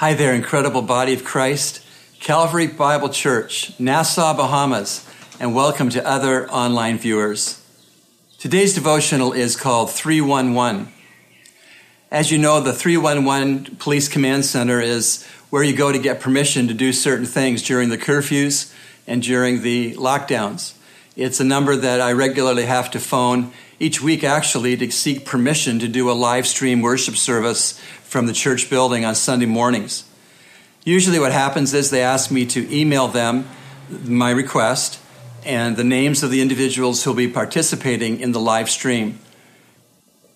Hi there, incredible body of Christ, Calvary Bible Church, Nassau, Bahamas, and welcome to other online viewers. Today's devotional is called 311. As you know, the 311 Police Command Center is where you go to get permission to do certain things during the curfews and during the lockdowns. It's a number that I regularly have to phone each week, actually, to seek permission to do a live stream worship service from the church building on Sunday mornings. Usually, what happens is they ask me to email them my request and the names of the individuals who will be participating in the live stream.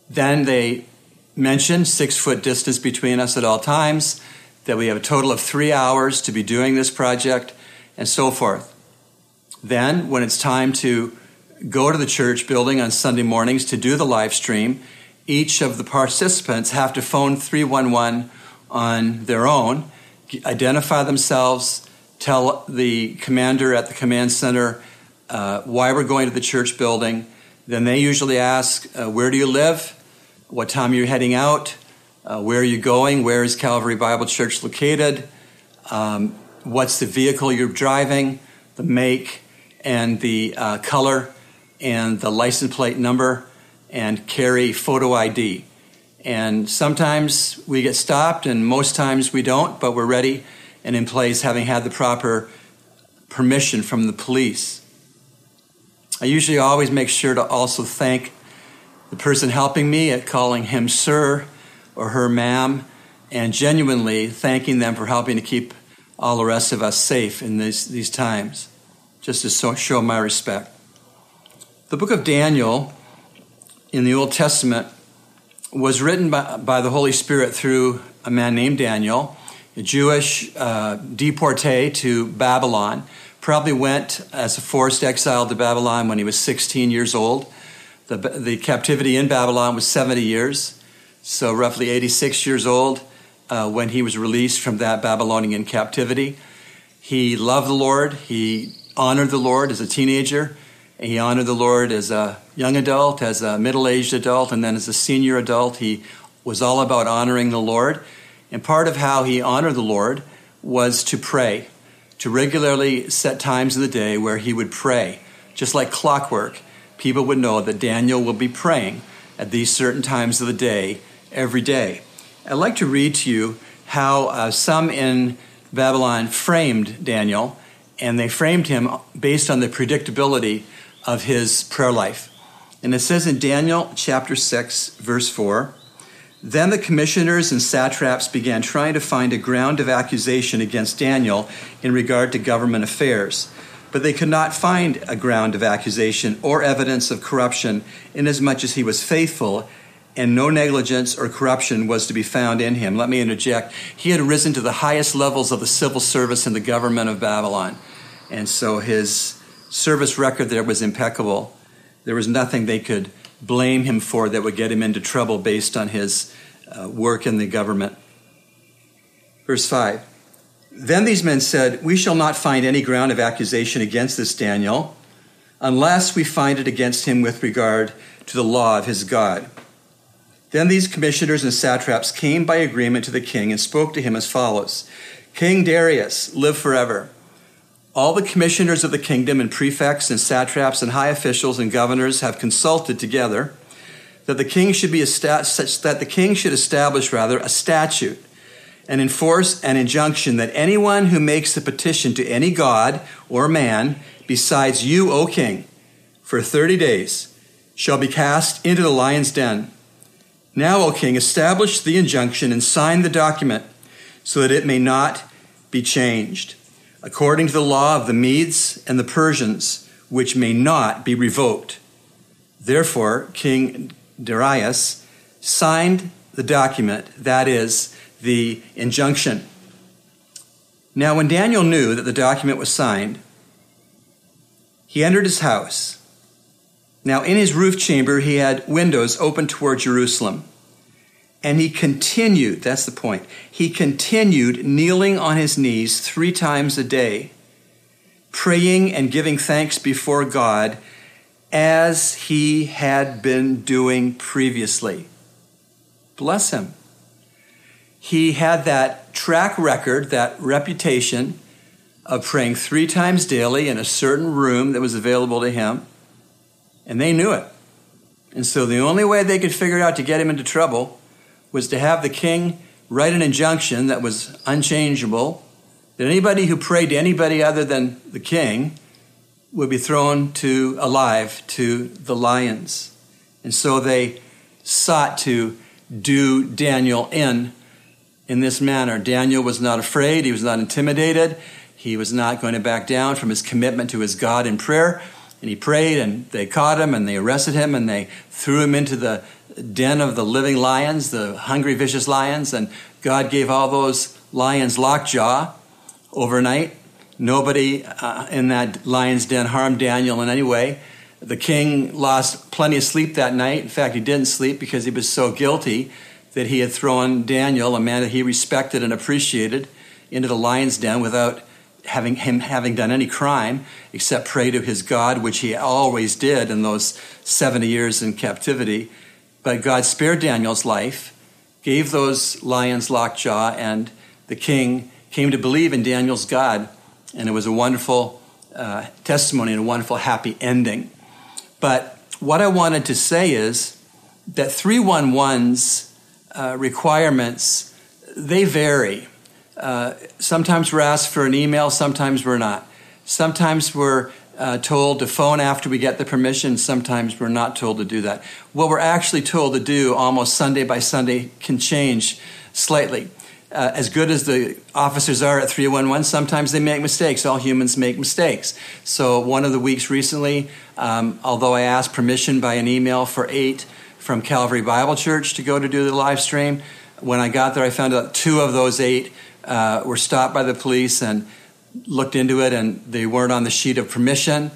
Then they mention six foot distance between us at all times, that we have a total of three hours to be doing this project, and so forth. Then, when it's time to go to the church building on Sunday mornings to do the live stream, each of the participants have to phone 311 on their own, identify themselves, tell the commander at the command center uh, why we're going to the church building. Then they usually ask, uh, Where do you live? What time are you heading out? Uh, where are you going? Where is Calvary Bible Church located? Um, what's the vehicle you're driving? The make and the uh, color and the license plate number and carry photo ID. And sometimes we get stopped, and most times we don't, but we're ready and in place, having had the proper permission from the police. I usually always make sure to also thank the person helping me at calling him sir or her ma'am, and genuinely thanking them for helping to keep all the rest of us safe in these, these times, just to show my respect. The book of Daniel in the Old Testament was written by, by the Holy Spirit through a man named Daniel, a Jewish uh, deportee to Babylon. Probably went as a forced exile to Babylon when he was 16 years old. The, the captivity in Babylon was 70 years, so roughly 86 years old uh, when he was released from that Babylonian captivity. He loved the Lord, he honored the Lord as a teenager. He honored the Lord as a young adult, as a middle aged adult, and then as a senior adult. He was all about honoring the Lord. And part of how he honored the Lord was to pray, to regularly set times of the day where he would pray. Just like clockwork, people would know that Daniel will be praying at these certain times of the day every day. I'd like to read to you how uh, some in Babylon framed Daniel, and they framed him based on the predictability of his prayer life. And it says in Daniel chapter 6, verse 4 Then the commissioners and satraps began trying to find a ground of accusation against Daniel in regard to government affairs. But they could not find a ground of accusation or evidence of corruption, inasmuch as he was faithful and no negligence or corruption was to be found in him. Let me interject. He had risen to the highest levels of the civil service in the government of Babylon. And so his service record there was impeccable. There was nothing they could blame him for that would get him into trouble based on his uh, work in the government. Verse 5 Then these men said, We shall not find any ground of accusation against this Daniel unless we find it against him with regard to the law of his God. Then these commissioners and satraps came by agreement to the king and spoke to him as follows King Darius, live forever. All the commissioners of the kingdom and prefects and satraps and high officials and governors have consulted together that the king should be that the king should establish rather a statute and enforce an injunction that anyone who makes a petition to any god or man besides you, O king, for 30 days shall be cast into the lion's den. Now, O king, establish the injunction and sign the document so that it may not be changed according to the law of the Medes and the Persians, which may not be revoked. Therefore, King Darius signed the document, that is, the injunction. Now, when Daniel knew that the document was signed, he entered his house. Now, in his roof chamber, he had windows open toward Jerusalem. And he continued, that's the point, he continued kneeling on his knees three times a day, praying and giving thanks before God as he had been doing previously. Bless him. He had that track record, that reputation of praying three times daily in a certain room that was available to him, and they knew it. And so the only way they could figure out to get him into trouble was to have the king write an injunction that was unchangeable that anybody who prayed to anybody other than the king would be thrown to alive to the lions. And so they sought to do Daniel in in this manner. Daniel was not afraid, he was not intimidated, he was not going to back down from his commitment to his God in prayer. And he prayed, and they caught him, and they arrested him, and they threw him into the den of the living lions, the hungry, vicious lions. And God gave all those lions lockjaw overnight. Nobody uh, in that lion's den harmed Daniel in any way. The king lost plenty of sleep that night. In fact, he didn't sleep because he was so guilty that he had thrown Daniel, a man that he respected and appreciated, into the lion's den without having him having done any crime except pray to his God, which he always did in those 70 years in captivity. But God spared Daniel's life, gave those lions lockjaw, and the king came to believe in Daniel's God. And it was a wonderful uh, testimony and a wonderful happy ending. But what I wanted to say is that 311's uh, requirements, they vary. Uh, sometimes we're asked for an email, sometimes we're not. Sometimes we're uh, told to phone after we get the permission, sometimes we're not told to do that. What we're actually told to do almost Sunday by Sunday can change slightly. Uh, as good as the officers are at 311, sometimes they make mistakes. All humans make mistakes. So, one of the weeks recently, um, although I asked permission by an email for eight from Calvary Bible Church to go to do the live stream, when I got there, I found out two of those eight uh, were stopped by the police and looked into it, and they weren't on the sheet of permission.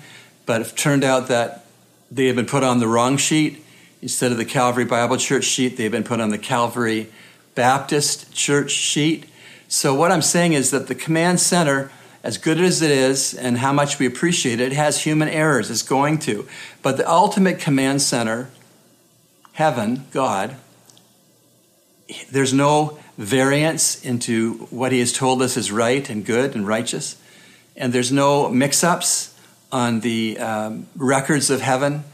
But it turned out that they had been put on the wrong sheet. Instead of the Calvary Bible Church sheet, they had been put on the Calvary Baptist Church sheet. So, what I'm saying is that the command center, as good as it is and how much we appreciate it, it has human errors. It's going to. But the ultimate command center, heaven, God, there's no variance into what he has told us is right and good and righteous. And there's no mix ups on the um, records of heaven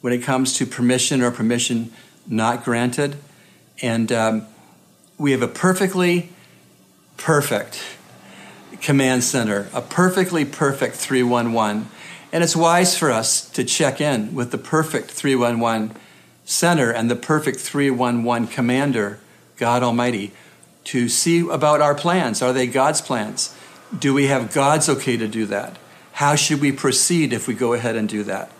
when it comes to permission or permission not granted. And um, we have a perfectly perfect command center, a perfectly perfect 311. And it's wise for us to check in with the perfect 311 center and the perfect 311 commander, God Almighty, to see about our plans. Are they God's plans? Do we have God's okay to do that? How should we proceed if we go ahead and do that?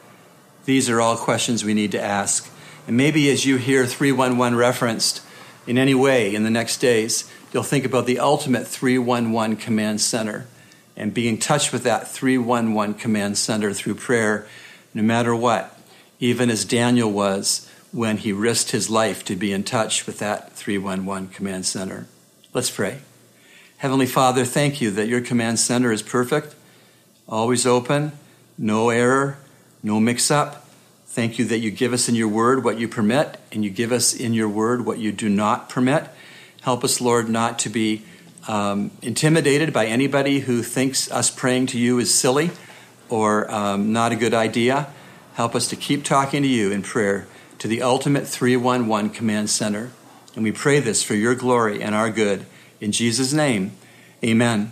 These are all questions we need to ask. And maybe as you hear 311 referenced in any way in the next days, you'll think about the ultimate 311 command center and be in touch with that 311 command center through prayer, no matter what, even as Daniel was when he risked his life to be in touch with that 311 command center. Let's pray. Heavenly Father, thank you that your command center is perfect, always open, no error, no mix up. Thank you that you give us in your word what you permit, and you give us in your word what you do not permit. Help us, Lord, not to be um, intimidated by anybody who thinks us praying to you is silly or um, not a good idea. Help us to keep talking to you in prayer to the ultimate 311 command center. And we pray this for your glory and our good. In Jesus' name, amen.